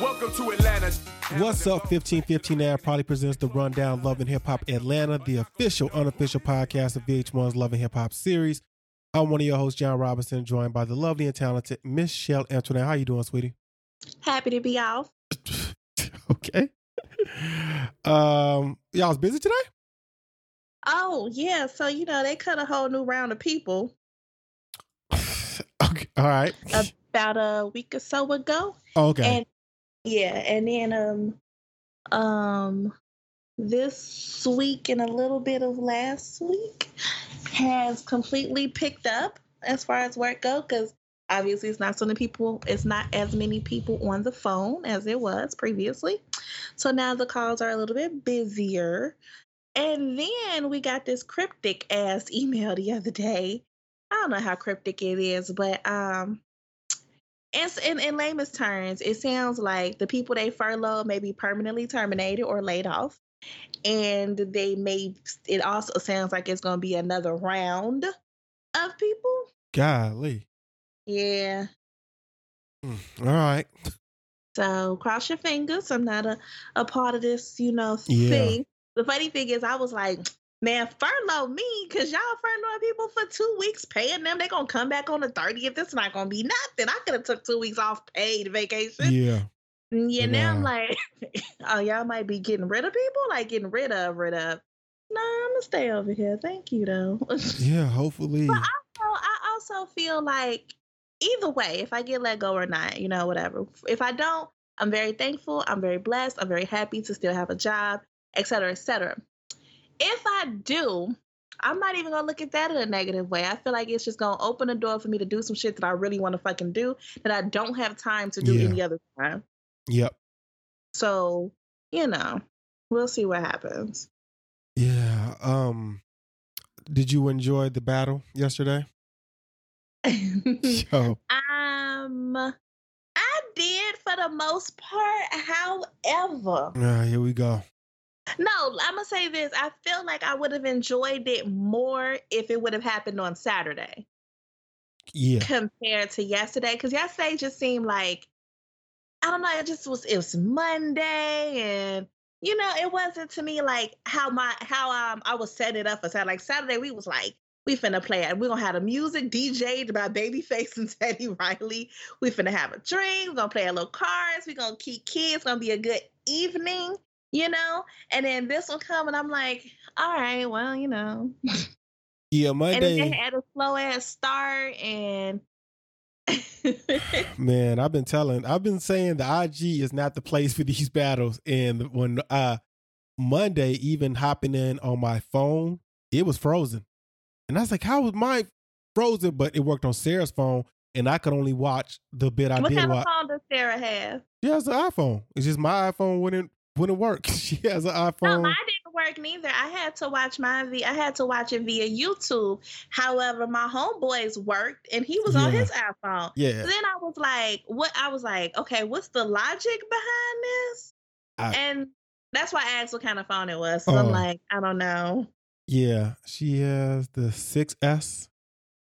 Welcome to Atlanta. What's up, 1515 Ad probably presents the Rundown Love and Hip Hop Atlanta, the official, unofficial podcast of VH1's Love and Hip Hop series. I'm one of your hosts, Jon Robinson, joined by the lovely and talented Chelle Antoinette. How you doing, sweetie? Happy to be off. okay. Um, y'all was busy today? Oh, yeah. So, you know, they cut a whole new round of people okay. All right. About a week or so ago. Okay. And yeah, and then um um this week and a little bit of last week has completely picked up as far as work go because obviously it's not so many people it's not as many people on the phone as it was previously so now the calls are a little bit busier and then we got this cryptic ass email the other day i don't know how cryptic it is but um it's in, in layman's terms, it sounds like the people they furlough may be permanently terminated or laid off. And they may, it also sounds like it's going to be another round of people. Golly. Yeah. Mm, All right. So cross your fingers. I'm not a, a part of this, you know, Yeah. thing. The funny thing is, I was like, man, furlough me because y'all furloughing people for two weeks, paying them. They're going to come back on the 30th. It's not going to be nothing. I could have took two weeks off paid vacation. Yeah. Mm, yeah, now I'm like, oh, y'all might be getting rid of people, like getting rid of, rid of. No, I'm gonna stay over here. Thank you, though. Yeah. Hopefully. But I also feel like either way, if I get let go or not, you know, whatever. If I don't, I'm very thankful. I'm very blessed. I'm very happy to still have a job, et cetera, et cetera. If I do, I'm not even gonna look at that in a negative way. I feel like it's just gonna open the door for me to do some shit that I really want to fucking do that I don't have time to do Yeah. any other time. Yep. So, you know, we'll see what happens. Yeah. Um. Did you enjoy the battle yesterday? Yo. um, I did for the most part. However, Yeah. Here we go. No, I'm gonna say this. I feel like I would have enjoyed it more if it would have happened on Saturday Yeah. compared to yesterday. Because yesterday just seemed like I don't know. It just was. It was Monday, and you know, it wasn't to me like how my how um I was setting it up for Saturday. Like Saturday, we was like. We finna play it. We're gonna have the music DJ'd by Babyface and Teddy Riley. We finna have a drink. We're gonna play a little cards. We're gonna keep kids. It's gonna be a good evening, you know? And then this will come and I'm like, all right, well, you know. Yeah. And then they Monday. had a slow ass start and Man, I've been telling, I've been saying the IG is not the place for these battles. And when uh Monday, even hopping in on my phone, it was frozen. And I was like, how was my frozen? But it worked on Sarah's phone, and I could only watch the bit I what did kind of watch. phone does Sarah have? She has an iPhone. It's just my iPhone wouldn't wouldn't work. She has an iPhone. No, mine didn't work neither. I had to watch mine via I had to watch it via YouTube. However, my homeboys worked and he was on his iPhone. yeah. Then I was like, what I was like, okay, what's the logic behind this? I- and that's why I asked what kind of phone it was. So Oh. I'm like, I don't know. Yeah. She has the 6S.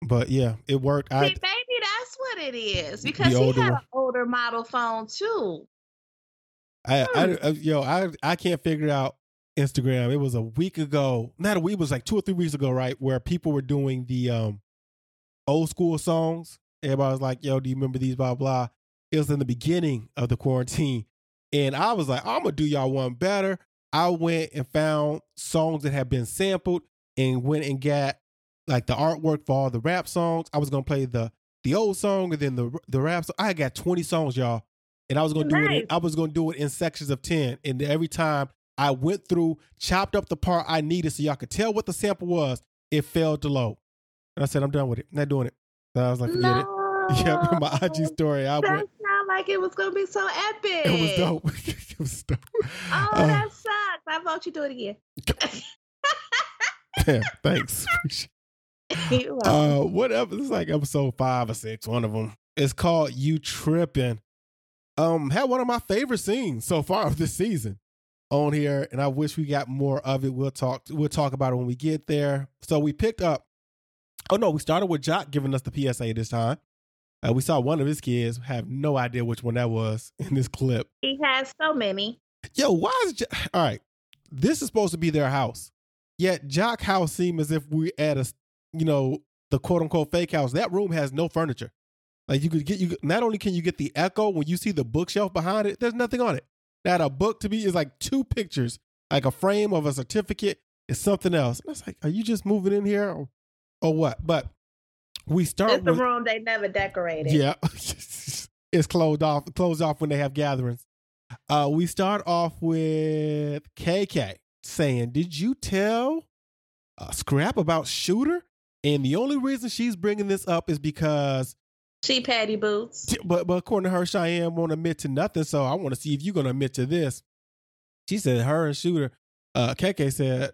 But yeah, it worked. See, I maybe that's what it is because he had one. an older model phone too. I, I, Hmm. I yo, I I can't figure out Instagram. It was a week ago, not a week, it was like two or three weeks ago, right? Where people were doing the um old school songs. Everybody was like, yo, do you remember these? Blah blah. It was in the beginning of the quarantine. And I was like, I'm gonna do y'all one better. I went and found songs that had been sampled and went and got like the artwork for all the rap songs. I was gonna play the the old song and then the the rap. song. I got 20 songs, y'all, and I was gonna do it. I was gonna do it in sections of 10, and every time I went through, chopped up the part I needed so y'all could tell what the sample was. It failed to load, and I said, I'm done with it. Not doing it. So I was like, forget it. Yeah, my IG story, I That went. sound like it was gonna be so epic. It was dope. it was dope. Oh, Uh, that sucks. I vote you do it again. damn, thanks. Uh, whatever. It's like episode five or six. One of them. It's called "You Tripping." Um, had one of my favorite scenes so far of this season on here, and I wish we got more of it. We'll talk. We'll talk about it when we get there. So we picked up. Oh no, we started with Joc giving us the PSA this time. Uh, we saw one of his kids. Have no idea which one that was in this clip. He has so many. Yo, why is jo- all right? This is supposed to be their house, yet Joc house seem as if we at a you know the quote unquote fake house. That room has no furniture. Like you could get you. Not only can you get the echo when you see the bookshelf behind it, there's nothing on it. That a book to me is like two pictures, like a frame of a certificate. Is something else. And it's like, are you just moving in here or, or what? But we start It's the with room they never decorated. yeah, it's closed off. Closed off when they have gatherings. Uh, we start off with KK saying, "Did you tell uh, Scrapp about Shooter?" And the only reason she's bringing this up is because, She patty boots. but but according to her, Cheyenne won't admit to nothing. So I want to see if you're gonna admit to this. She said her and Shooter, uh, KK said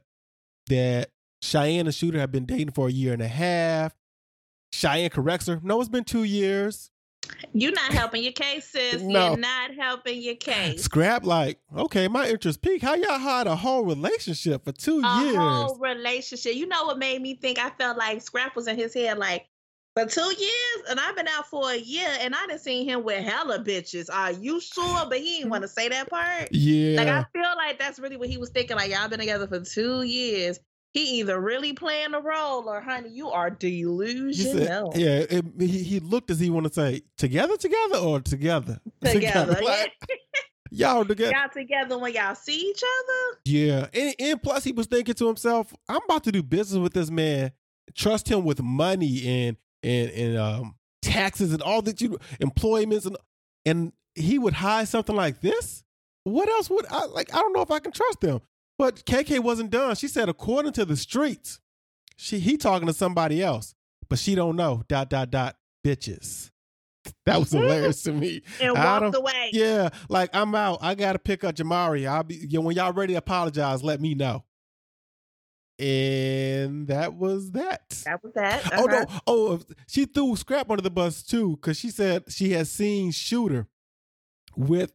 that Cheyenne and Shooter have been dating for a year and a half. Cheyenne corrects her. No, it's been two years. You're not helping your case, sis. No. You're not helping your case. Scrapp like, okay, my interest peak. How y'all had a whole relationship for two A years? whole relationship. You know what made me think? I felt like Scrapp was in his head like, for two years, and I've been out for a year, and I done seen him with hella bitches. Are you sure? But he didn't want to say that part. yeah. Like I feel like that's really what he was thinking. Like y'all been together for two years. He either really playing a role or honey, you are delusional. said, yeah, it, he, he looked as he want to say together, together, or together, Together. Like, y'all together. y'all together when y'all see each other. Yeah, and, and plus he was thinking to himself, "I'm about to do business with this man. Trust him with money and and and um, taxes and all that you employments and and he would hide something like this. What else would I like? I don't know if I can trust them. But KK wasn't done. She said, according to the streets, she he talking to somebody else, but she don't know. Dot dot dot bitches. That was hilarious to me. And walked away. Yeah, like I'm out. I gotta pick up Jamari. I'll be you know, when y'all ready to apologize, let me know. And that was that. That was that. Oh Uh-huh. no! Oh, she threw Scrapp under the bus too because she said she had seen Shooter with,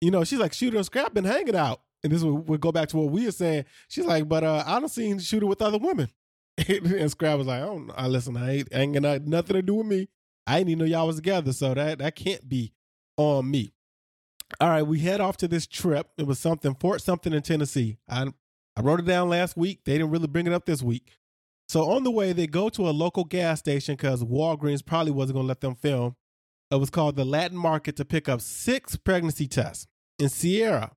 you know, she's like Shooter and Scrapp been hanging out, and this would, would go back to what we were saying. She's like, but uh, I don't seen Shooter with other women, and Scrapp was like, I don't. I listen. I ain't, ain't got nothing to do with me. I didn't even know y'all was together, so that that can't be on me. All right, we head off to this trip. It was something Fort something in Tennessee. I I wrote it down last week. They didn't really bring it up this week. So on the way, they go to a local gas station because Walgreens probably wasn't going to let them film. It was called the Latin Market to pick up six pregnancy tests. And Sierra,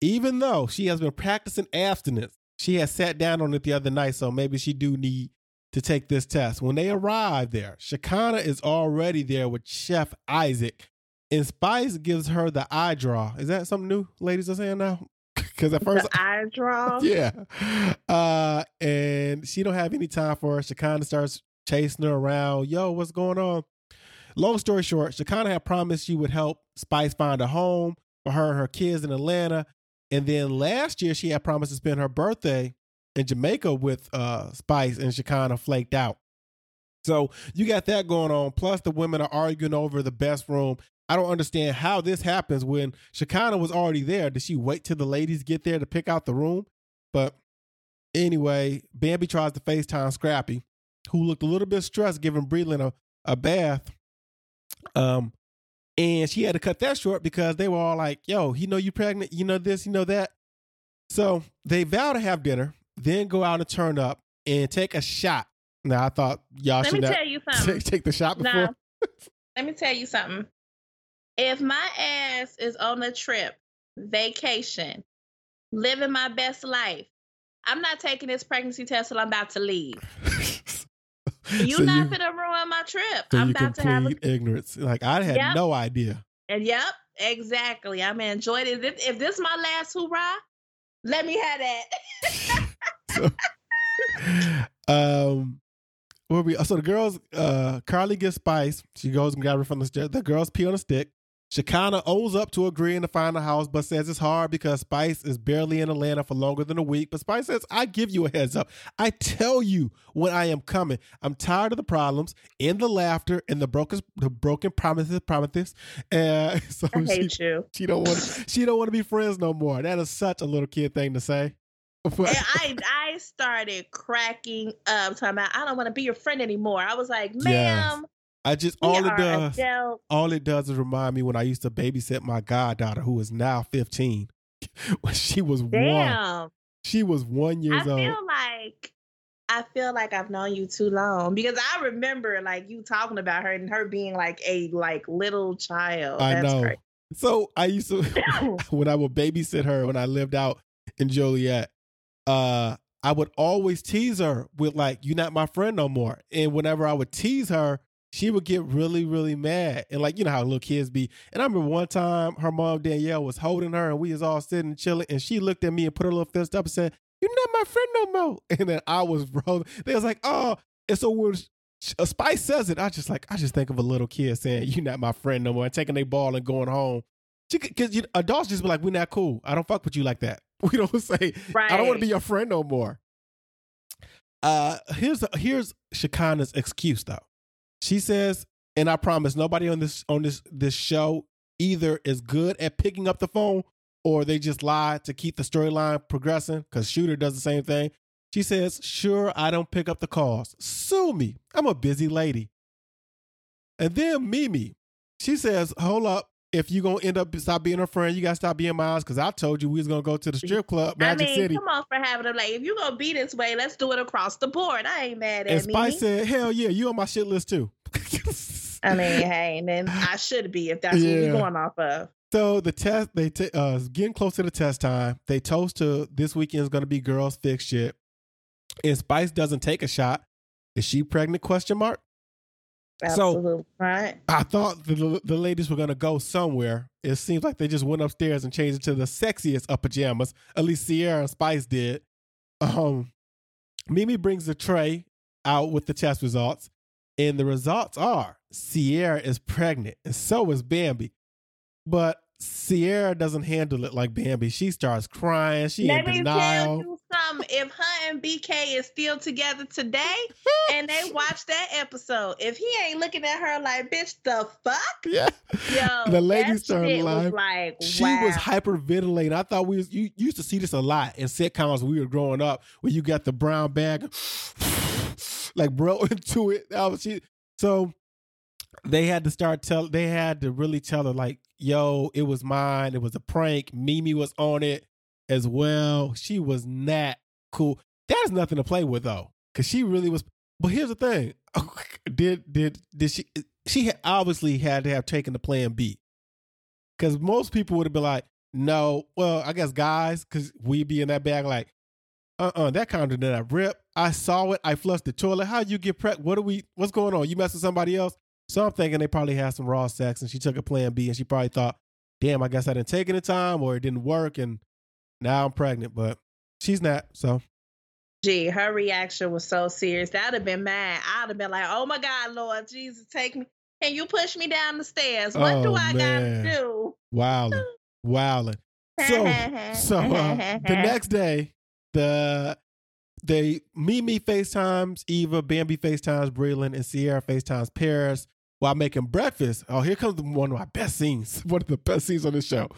even though she has been practicing abstinence, she has sat down on it the other night, so maybe she do need to take this test. When they arrive there, Shekinah is already there with Chef Isaac, and Spice gives her the eye draw. Is that something new, ladies are saying now? Because at first the eye draw. yeah. Uh, and she don't have any time for her. Shekinah starts chasing her around. Yo, what's going on? Long story short, Shekinah had promised she would help Spice find a home for her and her kids in Atlanta. And then last year, she had promised to spend her birthday in Jamaica with uh, Spice, and Shekinah flaked out. So you got that going on. Plus, the women are arguing over the best room. I don't understand how this happens when Shekinah was already there. Did she wait till the ladies get there to pick out the room? But anyway, Bambi tries to FaceTime Scrappy, who looked a little bit stressed giving Breland a, a bath. Um, and she had to cut that short because they were all like, yo, he know you pregnant, you know this, you know that. So they vow to have dinner, then go out and turn up and take a shot. Now I thought y'all Let me should not tell you something. take, take the shot before. No. Let me tell you something. If my ass is on a trip, vacation, living my best life, I'm not taking this pregnancy test till I'm about to leave. You So not you- gonna ruin my trip. So I'm you about to have a ignorance. Like I had Yep. no idea. and yep, exactly. I'm enjoying it. If, if this my last hoorah, let me have that. um where we so the girls uh Karlie gets spice. She goes and grabs her from the stairs. The girls pee on a stick. Shekinah owes up to agreeing to find a house, but says it's hard because Spice is barely in Atlanta for longer than a week. But Spice says, I give you a heads up. I tell you when I am coming. I'm tired of the problems and the laughter and the broken the broken promises, promises. Uh, so I she, hate you. she don't want she don't want to be friends no more. That is such a little kid thing to say. And I I started cracking up talking about I don't want to be your friend anymore. I was like, Yes. I just We all it does adults. all it does is remind me when I used to babysit my goddaughter who is now 15. when she was one. She was one I years old. I feel like I feel like I've known you too long because I remember like you talking about her and her being like a like little child. I That's know. crazy. So I used to when I would babysit her when I lived out in Joliet, uh, I would always tease her with like, "You're not my friend no more." And whenever I would tease her, she would get really, really mad. And like, you know how little kids be. And I remember one time her mom Danielle was holding her, and we was all sitting and chilling, and she looked at me and put her little fist up and said, "You're not my friend no more." And then I was rolling. They was like, "Oh," and so when a Spice says it, I just like I just think of a little kid saying, "You're not my friend no more," and taking their ball and going home. Because you, adults just be like, "We're not cool. I don't fuck with you like that." We don't say, right. "I don't want to be your friend no more." Uh, here's here's Shekinah's excuse though. She says, and I promise nobody on this on this this show either is good at picking up the phone or they just lie to keep the storyline progressing. Because Shooter does the same thing. She says, "Sure, I don't pick up the calls. Sue me. I'm a busy lady." And then Mimi, she says, "Hold up." If you gonna end up stop being her friend, you gotta stop being mine. Because I told you we was gonna go to the strip club, I Magic mean, City. come on for having them. Like, if you gonna be this way, let's do it across the board. I ain't mad And at me. Spice said, "Hell yeah, you on my shit list too." I mean, hey, and then I should be if that's what Yeah. we're going off of. So the test, they t- uh getting close to the test time. They toast to this weekend is going to be girls fix shit. And Spice doesn't take a shot. Is she pregnant? Question mark. So- Absolutely right. I thought the the ladies were going to go somewhere. It seems like they just went upstairs and changed it to the sexiest of pajamas. At least Sierra and Spice did. Um, Mimi brings the tray out with the test results, and the results are Sierra is pregnant, and so is Bambi. But Sierra doesn't handle it like Bambi. She starts crying. She Let in denial. You something. If her and BK is still together today and they watch that episode, if he ain't looking at her like, bitch, the fuck? Yeah, Yo, The lady that started shit was laughing. like, she wow. was hyperventilating. I thought we was you used to see this a lot in sitcoms when we were growing up, where you got the brown bag, like bro into it. Was she. So they had to start tell. They had to really tell her like, "Yo, it was mine. It was a prank. Mimi was on it as well. She was not cool. That is nothing to play with though, because she really was. But here's the thing: did did did she? She obviously had to have taken the plan B because most people would have been like, no, well, I guess guys, because we'd be in that bag like, uh uh that condom did I rip. I saw it. I flushed the toilet. How you get pregnant? What are we, what's going on? You messing with somebody else? So I'm thinking they probably had some raw sex and she took a plan B and she probably thought, damn, I guess I didn't take in time or it didn't work and now I'm pregnant. But she's not. So Gee, her reaction was so serious. That'd have been mad. I'd have been like, oh my God, Lord Jesus, take me. Can you push me down the stairs? What Oh, do I man. gotta do? wilding, wilding. So, so uh, the next day, the they Mimi FaceTimes Eva, Bambi FaceTimes Braylon, and Sierra FaceTimes Paris while making breakfast. Oh, here comes one of my best scenes. One of the best scenes on the show.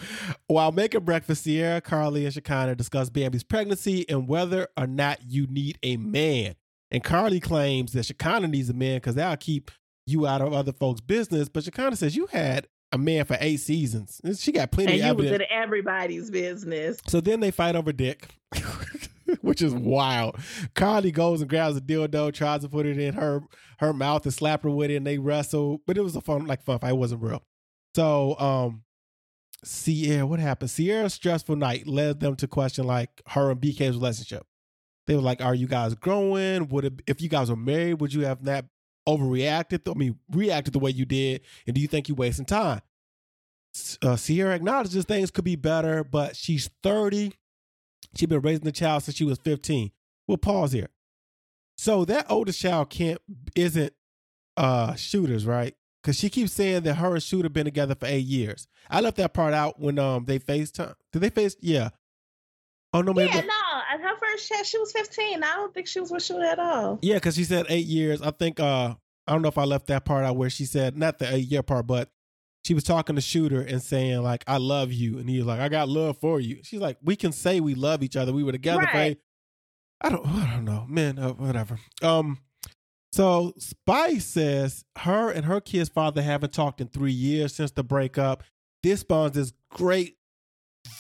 While making breakfast, Sierra, Karlie, and Shekinah discuss Bambi's pregnancy and whether or not you need a man. And Karlie claims that Shekinah needs a man because that'll keep you out of other folks' business. But Shekinah says you had a man for eight seasons. She got plenty and of you was in everybody's business. So then they fight over Dick, which is wild. Karlie goes and grabs a dildo, tries to put it in her her mouth and slap her with it, and they wrestle. But it was a fun, like fun fight. It wasn't real. So, um, Sierra, what happened? Sierra's stressful night led them to question like her and BK's relationship. They were like, "Are you guys growing? Would it, if you guys were married, would you have not overreacted? I mean, reacted the way you did? And do you think you're wasting time?" uh, Sierra acknowledges things could be better, but she's 30. She's been raising the child since she was 15. We'll pause here. So that oldest child can't isn't uh shooters, right? Because she keeps saying that her and Shooter been together for eight years. I left that part out when um they FaceTime. Did they face? Yeah. Oh no, maybe. Yeah, no. At her first chat, she was 15. I don't think she was with Shooter at all. Yeah, because she said eight years. I think uh I don't know if I left that part out where she said not the eight year part, but she was talking to Shooter and saying like I love you, and he was like I got love for you. She's like we can say we love each other. We were together Right. I don't I don't know, man. Uh, whatever. Um. So Spice says her and her kid's father haven't talked in three years since the breakup. This spawns this great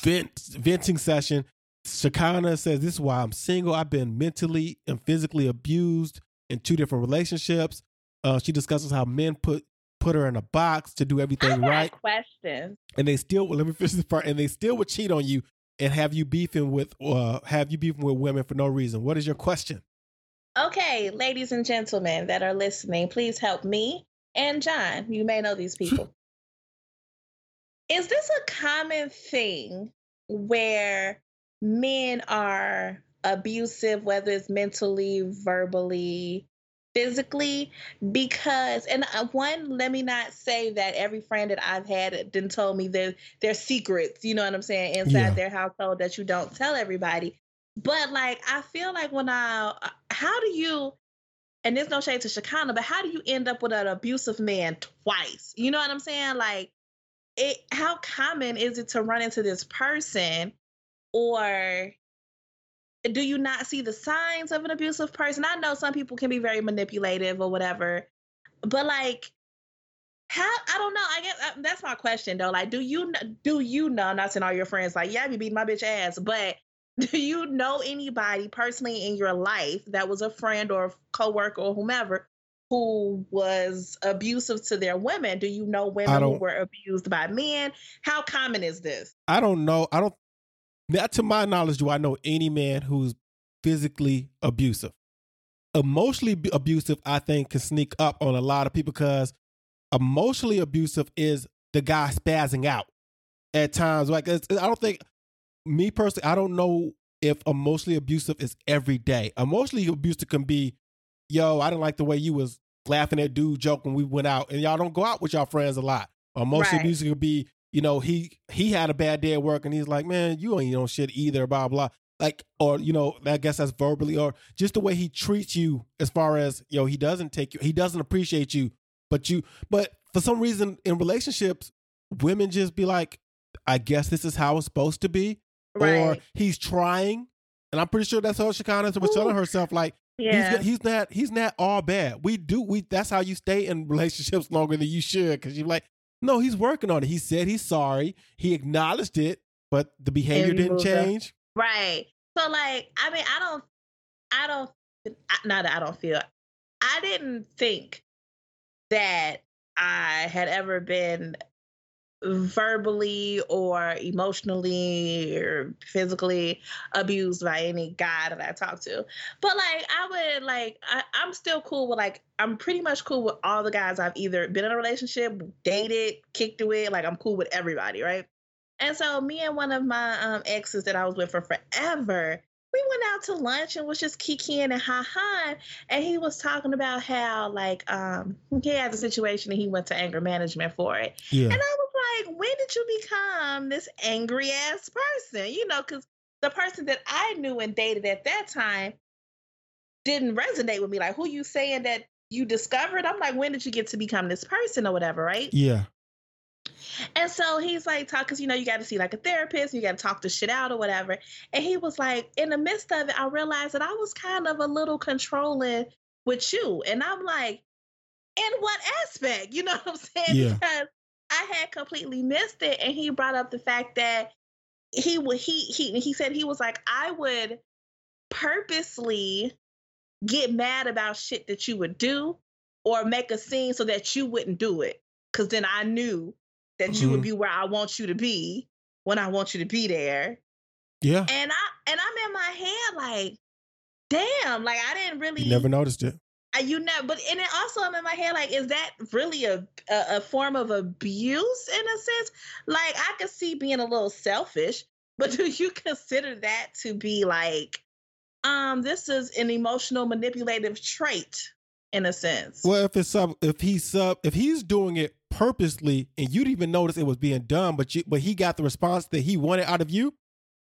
vent venting session. Shekinah says, This is why I'm single. I've been mentally and physically abused in two different relationships. Uh, she discusses how men put put her in a box to do everything right. Question. And they still let me finish this part. And they still would cheat on you and have you beefing with uh have you beefing with women for no reason. What is your question? Okay, ladies and gentlemen that are listening, please help me and Jon. You may know these people. Is this a common thing where men are abusive, whether it's mentally, verbally, physically? Because, and uh, one, let me not say that every friend that I've had didn't told me their their secrets, you know what I'm saying, inside Yeah. their household that you don't tell everybody. But like, I feel like when I, uh, how do you? And there's no shade to Shekinah, but how do you end up with an abusive man twice? You know what I'm saying? Like, it. How common is it to run into this person, or do you not see the signs of an abusive person? I know some people can be very manipulative or whatever, but like, how I don't know. I guess uh, that's my question though. Like, do you do you know? I'm not saying all your friends like, yeah, you beat my bitch ass, but do you know anybody personally in your life that was a friend or a coworker or whomever who was abusive to their women? Do you know women who were abused by men? How common is this? I don't know. I don't not to my knowledge do I know any man who's physically abusive. Emotionally abusive, I think, can sneak up on a lot of people because emotionally abusive is the guy spazzing out at times. Like it's, I don't think me personally, I don't know if emotionally abusive is every day. Emotionally abusive can be, yo, I didn't like the way you was laughing at dude joke when we went out, and y'all don't go out with y'all friends a lot. Emotionally Right. abusive could be, you know, he he had a bad day at work, and he's like, man, you ain't on shit either, blah blah. Like, or you know, I guess that's verbally, or just the way he treats you, as far as yo, he doesn't take you, he doesn't appreciate you, but you, but for some reason in relationships, women just be like, I guess this is how it's supposed to be, or he's trying, and I'm pretty sure that's how Shekinah was telling herself, like Yeah. he's he's not he's not all bad. We do we that's how you stay in relationships longer than you should because you're like, no, he's working on it. He said he's sorry. He acknowledged it, but the behavior didn't moved on. change. Right. So like, I mean, I don't, I don't, not that I don't feel, I didn't think that I had ever been verbally or emotionally or physically abused by any guy that I talk to. But like, I would like, I, I'm still cool with like, I'm pretty much cool with all the guys I've either been in a relationship, dated, kicked it with. Like, I'm cool with everybody, right? And so me and one of my um, exes that I was with for forever, we went out to lunch and was just kikiing and ha ha. And he was talking about how like um he had a situation and he went to anger management for it. Yeah. And I was like, when did you become this angry ass person? You know, because the person that I knew and dated at that time didn't resonate with me. Like, who you saying that you discovered? I'm like, when did you get to become this person or whatever, right? Yeah. And so he's like, talk, because you know, you got to see like a therapist, you got to talk the shit out or whatever. And he was like, in the midst of it, I realized that I was kind of a little controlling with you. And I'm like, in what aspect? You know what I'm saying? Yeah. Because I had completely missed it. And he brought up the fact that he would, he, he, he said he was like, I would purposely get mad about shit that you would do or make a scene so that you wouldn't do it. Cause then I knew that you would Mhm. be where I want you to be when I want you to be there. Yeah. And I and I'm in my head like, damn, like I didn't really You never noticed it. You know, but and then also I'm in my head like, is that really a, a a form of abuse in a sense? Like I could see being a little selfish, but do you consider that to be like, um, this is an emotional manipulative trait in a sense? Well, if it's sub, if he's sub, if he's doing it purposely, and you didn't even notice it was being done, but you, but he got the response that he wanted out of you,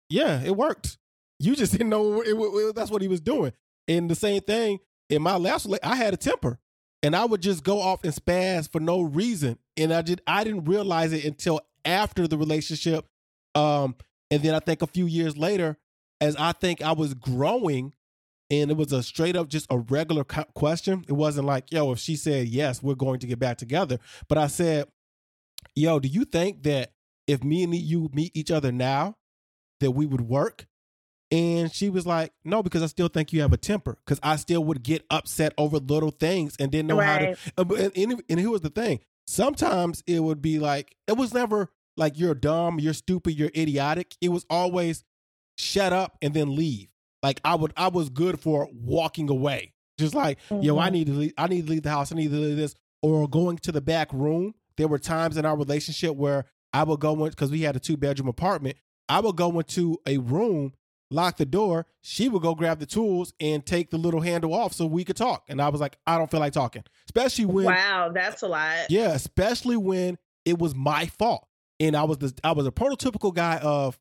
yeah, it worked. You just didn't know it, wa- it- that's what he was doing. And the same thing in my last, I had a temper, and I would just go off and spaz for no reason, and I did, I didn't realize it until after the relationship, um, and then I think a few years later, as I think I was growing and it was a straight up just a regular question. It wasn't like, yo, if she said yes, we're going to get back together. But I said, yo, do you think that if me and you meet each other now, that we would work? And she was like, no, because I still think you have a temper. Because I still would get upset over little things and didn't know right. how to. And, and, and here was the thing sometimes it would be like, it was never like you're dumb, you're stupid, you're idiotic. It was always shut up and then leave. Like I would, I was good for walking away. Just like, mm-hmm. yo, I mm-hmm. need to leave, I need to leave the house. I need to leave this. Or going to the back room. There were times in our relationship where I would go in because we had a two bedroom apartment. I would go into a room, lock the door. She would go grab the tools and take the little handle off so we could talk. And I was like, I don't feel like talking, especially when. Wow, that's a lot. Yeah, especially when it was my fault, and I was the I was a prototypical guy of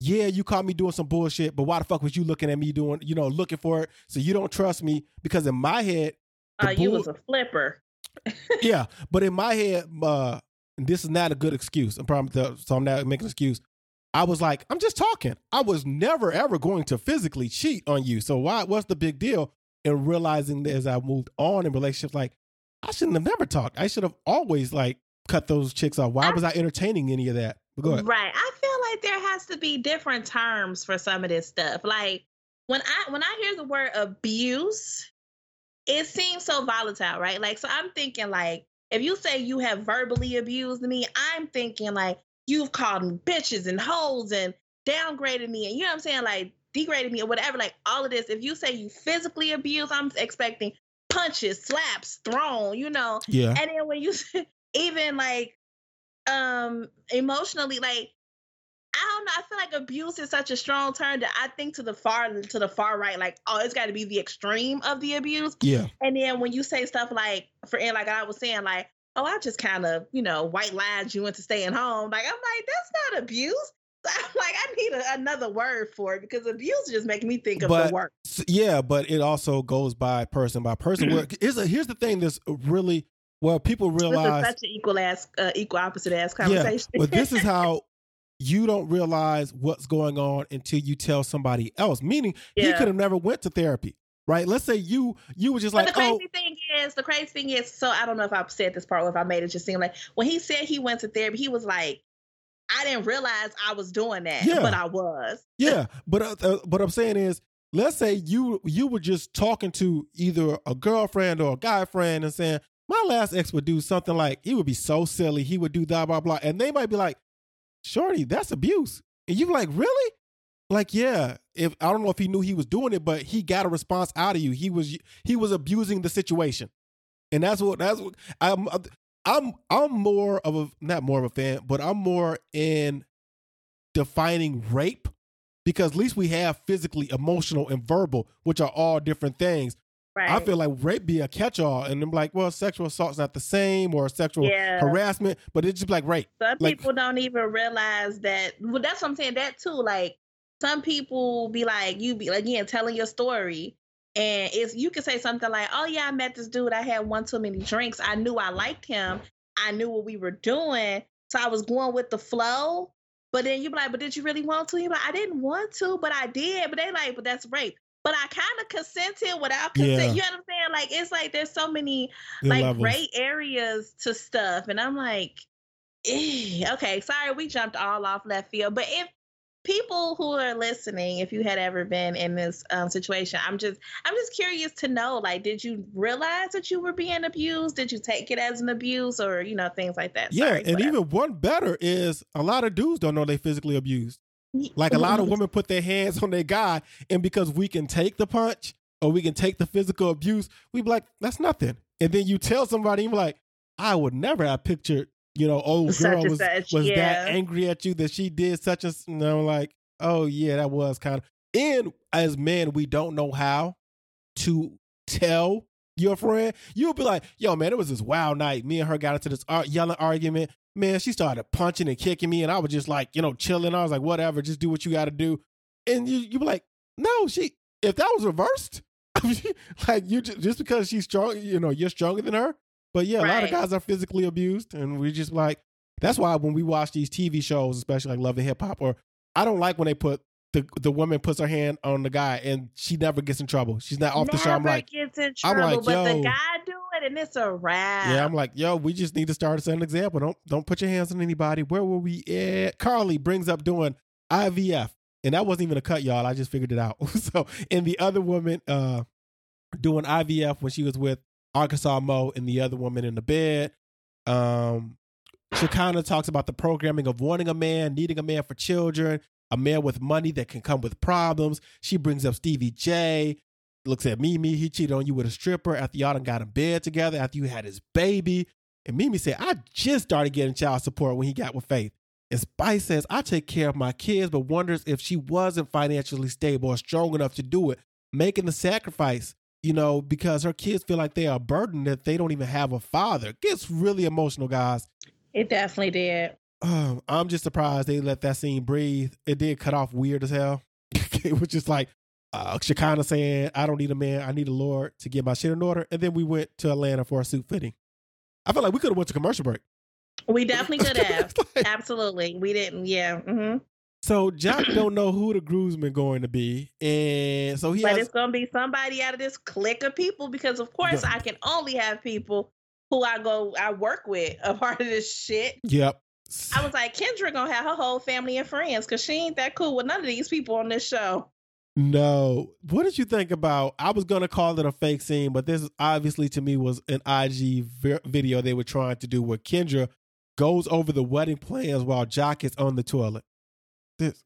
yeah, you caught me doing some bullshit, but why the fuck was you looking at me doing, you know, looking for it? So you don't trust me because in my head, uh, you was a flipper. yeah, but in my head, uh, this is not a good excuse. I'm probably so I'm not making an excuse. I was like, I'm just talking. I was never ever going to physically cheat on you. So why? What's the big deal? And realizing that as I moved on in relationships, like I shouldn't have never talked. I should have always like cut those chicks off. Why I, was I entertaining any of that? go ahead. Right. I feel like there has to be different terms for some of this stuff. Like when I when I hear the word abuse, it seems so volatile, right? Like so I'm thinking like if you say you have verbally abused me, I'm thinking like you've called me bitches and hoes and downgraded me and you know what I'm saying like degraded me or whatever like all of this if you say you physically abuse I'm expecting punches slaps thrown you know yeah and then when you even like um emotionally like I don't know. I feel like abuse is such a strong term that I think to the far to the far right, like oh, it's got to be the extreme of the abuse. Yeah. And then when you say stuff like, for like I was saying, like oh, I just kind of you know white lied you into staying home. Like I'm like that's not abuse. I'm like I need a, another word for it because abuse just making me think of but, the word. Yeah, but it also goes by person by person. Here's a, here's the thing that's really well people realize such an equal ass uh, equal opposite ass conversation. Yeah, but this is how you don't realize what's going on until you tell somebody else. Meaning yeah. he could have never went to therapy. Right. Let's say you you were just but like the crazy oh. thing is the crazy thing is so I don't know if I said this part or if I made it just seem like when he said he went to therapy he was like I didn't realize I was doing that yeah. but I was yeah but uh, uh, what I'm saying is let's say you you were just talking to either a girlfriend or a guy friend and saying my last ex would do something like he would be so silly he would do blah blah blah and they might be like Shorty, that's abuse. And you're like, really? Like, yeah. If I don't know if he knew he was doing it, but he got a response out of you. He was he was abusing the situation, and that's what that's what I'm. I'm I'm more of a not more of a fan, but I'm more in defining rape because at least we have physically, emotional, and verbal, which are all different things. Right. I feel like rape be a catch all, and I'm like, well, sexual assault's not the same, or sexual yeah. harassment, but it's just like rape. Some like, people don't even realize that. Well, that's what I'm saying. That too, like some people be like, you be again telling your story, and it's you can say something like, oh yeah, I met this dude. I had one too many drinks. I knew I liked him. I knew what we were doing, so I was going with the flow. But then you be like, but did you really want to? You like, I didn't want to, but I did. But they like, but that's rape but I kind of consented without consent. Yeah. You know what I'm saying? Like it's like there's so many Good like levels. gray areas to stuff, and I'm like, eh. okay, sorry, we jumped all off left field. But if people who are listening, if you had ever been in this um, situation, I'm just I'm just curious to know, like, did you realize that you were being abused? Did you take it as an abuse, or you know things like that? Yeah, sorry, and whatever. even one better is a lot of dudes don't know they physically abused. Like a lot of women put their hands on their guy, and because we can take the punch or we can take the physical abuse, we be like, that's nothing. And then you tell somebody, you're like, I would never have pictured, you know, old girl was, such, was yeah. that angry at you that she did such a, you know, like, oh yeah, that was kind of. And as men, we don't know how to tell your friend. You'll be like, yo, man, it was this wild night. Me and her got into this yelling argument man, she started punching and kicking me, and I was just like, you know, chilling. I was like, whatever, just do what you got to do. And you, you be like, no, she. If that was reversed, like you just, just because she's strong, you know, you're stronger than her. But yeah, right. a lot of guys are physically abused, and we just like that's why when we watch these TV shows, especially like Love and Hip Hop, or I don't like when they put the the woman puts her hand on the guy and she never gets in trouble. She's not off Never the show. I'm like, gets in I'm trouble, like, but the yo. guy do it and it's a wrap. yeah, I'm like, yo, we just need to start set an example. Don't don't put your hands on anybody. Where were we at? Karlie brings up doing IVF, and that wasn't even a cut, y'all. I just figured it out. so, and the other woman uh doing IVF when she was with Arkansas Mo and the other woman in the bed. Um, Shekinah talks about the programming of wanting a man, needing a man for children, a man with money that can come with problems. She brings up Stevie J, looks at Mimi. He cheated on you with a stripper after y'all done got in bed together, after you had his baby. And Mimi said, I just started getting child support when he got with Faith. And Spice says, I take care of my kids, but wonders if she wasn't financially stable or strong enough to do it, making the sacrifice, you know, because her kids feel like they are a burden that they don't even have a father. It Gets really emotional, guys. It definitely did. Um, I'm just surprised they let that scene breathe. It did cut off weird as hell. it was just like uh Shekinah saying, I don't need a man, I need a Lord to get my shit in order. And then we went to Atlanta for a suit fitting. I felt like we could have went to commercial break. We definitely could have. Like- Absolutely. We didn't. Yeah. hmm so Jack don't know who the groomsman going to be. And so he But has it's going to be somebody out of this clique of people because, of course, Yeah. I can only have people who I go, I work with a part of this shit. Yep. I was like, Kendra going to have her whole family and friends because she ain't that cool with none of these people on this show. No. What did you think about? I was gonna call it a fake scene, but this obviously to me was an IG vi- video they were trying to do where Kendra goes over the wedding plans while Joc is on the toilet. This,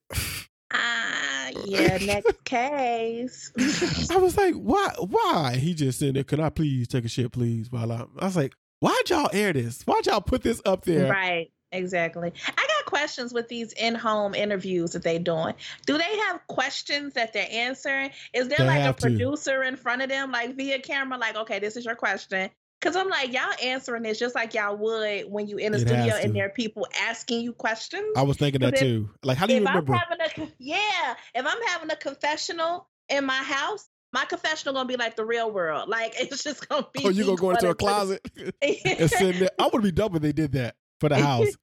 Ah, yeah, next case. I was like, why? Why? He just said, there. Can I please take a shit, please? While I, I was like, why'd y'all air this? Why'd y'all put this up there? Right. Exactly. I got questions with these in-home interviews that they're doing. Do they have questions that they're answering? Is there They like a have to. producer in front of them, like via camera, like, okay, this is your question? Because I'm like, y'all answering this just like y'all would when you in the It studio and there are people asking you questions. I was thinking that if- too. Like, how do you if I'm remember? having a yeah, if I'm having a confessional in my house, my confessional gonna be like the real world. Like it's just gonna be. Oh, you me gonna go into a closet and sit there? I would be dumb if they did that for the house.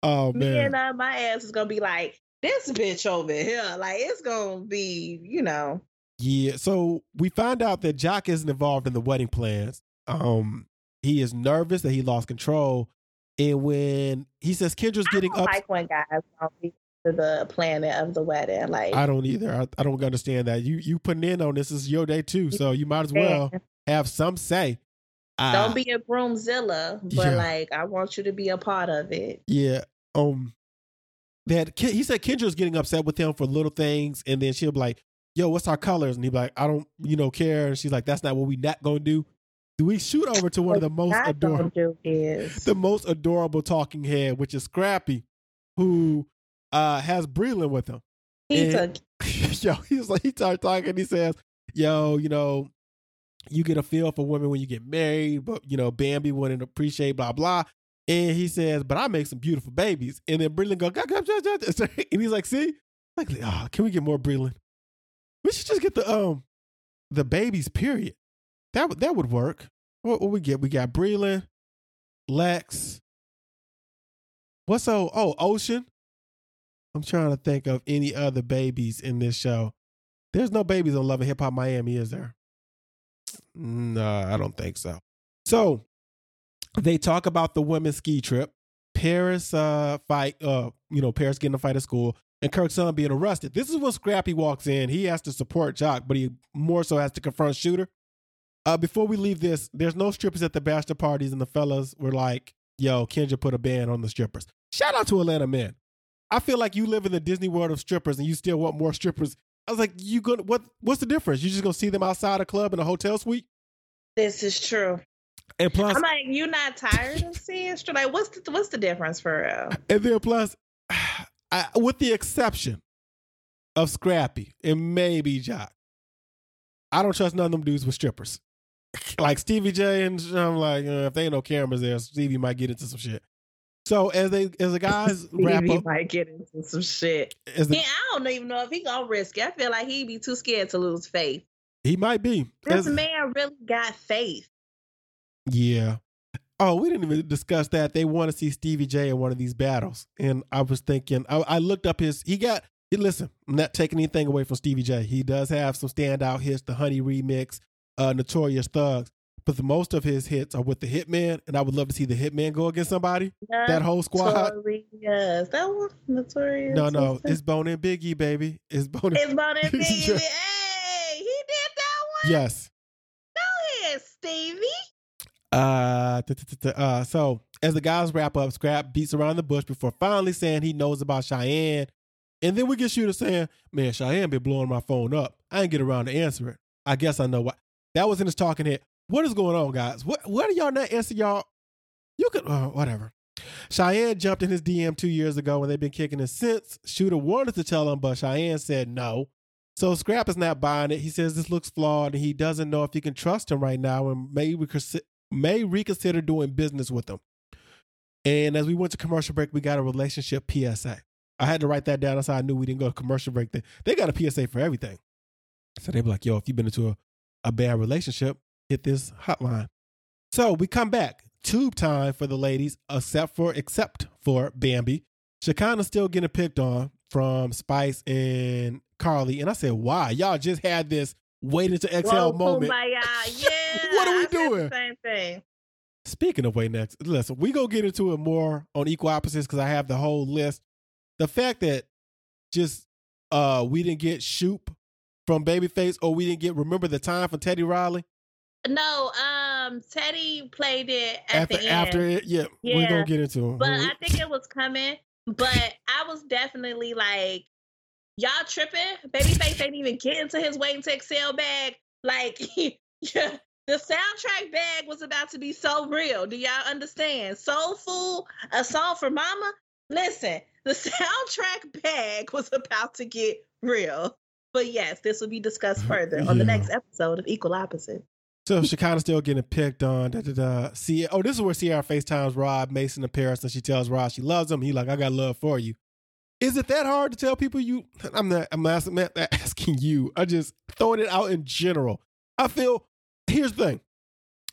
Oh me man. and uh, my ass is gonna be like this bitch over here. Like it's gonna be, you know. Yeah, so we find out that Joc isn't involved in the wedding plans. Um, he is nervous that he lost control, and when he says Kendra's getting up, like when guys don't be to the planning of the wedding. Like I don't either. I, I don't understand that. You you putting in on this is your day too, so you might as well have some say. Uh, don't be a groomzilla, but yeah. like I want you to be a part of it. Yeah. Um. That he said Kendra's getting upset with him for little things, and then she'll be like, "Yo, what's our colors?" And he'll be like, "I don't, you know, care." And she's like, "That's not what we not gonna do." Do we shoot over to one of the most adorable? gonna do is the most adorable talking head, which is Scrappy, who uh has Breland with him. he and- took yo, he's like he started talking. And he says, "Yo, you know, you get a feel for women when you get married, but you know, Bambi wouldn't appreciate blah blah." And he says, "But I make some beautiful babies." And then Breland goes, and he's like, "See, like, oh, can we get more Breland? We should just get the um the babies. Period. That that would work. What, what we get? We got Breland, Lex. What's so? Oh, Ocean. I'm trying to think of any other babies in this show. There's no babies on Love and Hip Hop Miami, is there? No, I don't think so. So they talk about the women's ski trip. Paris uh fight uh you know Paris getting a fight at school and Kirk's son being arrested. This is when Scrappy walks in. He has to support Joc, but he more so has to confront Shooter. Uh before we leave this, there's no strippers at the bachelor parties and the fellas were like, "Yo, Kendra put a ban on the strippers." Shout out to Atlanta men. I feel like you live in the Disney world of strippers and you still want more strippers. I was like, you gonna what what's the difference? You just gonna see them outside a club in a hotel suite? this is true. And plus I'm like, you not tired of seeing straight? Like, what's the what's the difference for real? And then plus, I, with the exception of Scrappy and maybe Joc, I don't trust none of them dudes with strippers. like Stevie J and I'm like, uh, if they ain't no cameras there, Stevie might get into some shit. So as they as the guys wrap He up, might get into some shit. as the, Yeah, I don't even know if he gonna risk it. I feel like he'd be too scared to lose faith. he might be. This As- man really got faith. Yeah. Oh, we didn't even discuss that. They want to see Stevie J in one of these battles, and I was thinking, I, I looked up his. He got He listen, I'm not taking anything away from Stevie J. He does have some standout hits, the Honey remix, uh, Notorious Thugs. But the most of his hits are with the Hitman, and I would love to see the Hitman go against somebody. that whole squad. Notorious. That was notorious. No, no, it's Bone and Biggie, baby. It's Bone. It's Bone and Biggie. hey, he did that one. Yes. Go ahead, Stevie. Uh, uh, so as the guys wrap up, Scrapp beats around the bush before finally saying he knows about Cheyenne. And then we get Shooter saying, Man, Cheyenne been blowing my phone up. I ain't get around to answer it. I guess I know what. That was in his talking head. What is going on, guys? What what are y'all not answering y'all? You could uh, whatever. Cheyenne jumped in his DM two years ago and they've been kicking it since. Shooter wanted to tell him, but Cheyenne said no. So Scrapp is not buying it. He says this looks flawed and he doesn't know if he can trust him right now and may, reconsider, may reconsider doing business with him. And as we went to commercial break, we got a relationship PSA. I had to write that down. How I knew we didn't go to commercial break. They, they got a PSA for everything. So they be like, yo, if you've been into a, a bad relationship, hit this hotline. So we come back. Tube time for the ladies, except for except for Bambi. Shekinah's still getting picked on from Spice and Karlie. And I said, why? Y'all just had this waiting to exhale Whoa, moment. Yeah. what are we doing? Same thing. Speaking of wait next, listen, we go get into it more on equal opposites because I have the whole list. The fact that just uh we didn't get Shoop from Babyface or we didn't get Remember the Time from Teddy Riley. No, um, Teddy played it at after the end. after it. Yeah, yeah. we're gonna get into it. But I think it was coming. But I was definitely like, y'all tripping. Babyface ain't even getting to his waiting to exhale bag. Like, yeah, the soundtrack bag was about to be so real. Do y'all understand? Soulful, a song for Mama. Listen, the soundtrack bag was about to get real. But yes, this will be discussed mm-hmm. further on the next episode of Equal Opposite. So of still getting picked on. Da, da, da. See, oh, this is where Sierra FaceTimes Rob Mason in Paris, and she tells Rob she loves him. He like, I got love for you. Is it that hard to tell people you? I'm not. I'm not, asking you. I just throwing it out in general. I feel. Here's the thing.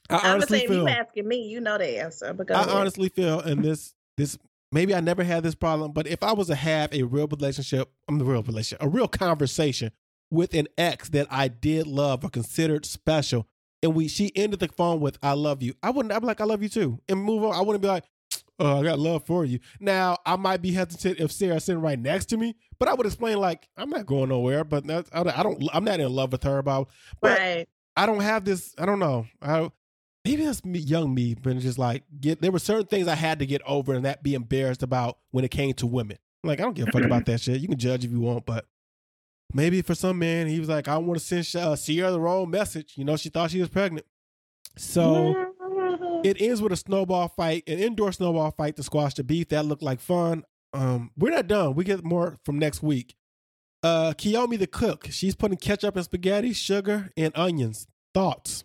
I I'm honestly say, feel. You asking me, you know the answer. Because I honestly feel, and this this maybe I never had this problem, but if I was to have a real relationship, I'm the real relationship, a real conversation with an ex that I did love or considered special, and we she ended the phone with "I love you," I wouldn't. I'm like, "I love you too," and move on. I wouldn't be like, "Oh, I got love for you." Now I might be hesitant if Sarah sitting right next to me, but I would explain like, "I'm not going nowhere," but that's, I don't. I'm not in love with her about. But right. I don't have this. I don't know. I maybe that's me, young me, but just like get. There were certain things I had to get over, and that be embarrassed about when it came to women. Like I don't give a fuck about that shit. You can judge if you want, but maybe for some man, he was like, I want to send uh, Sierra the wrong message. You know, she thought she was pregnant. So it ends with a snowball fight, an indoor snowball fight to squash the beef. That looked like fun. Um, we're not done. We get more from next week. Uh, Kiyomi the cook, she's putting ketchup and spaghetti, sugar, and onions. Thoughts?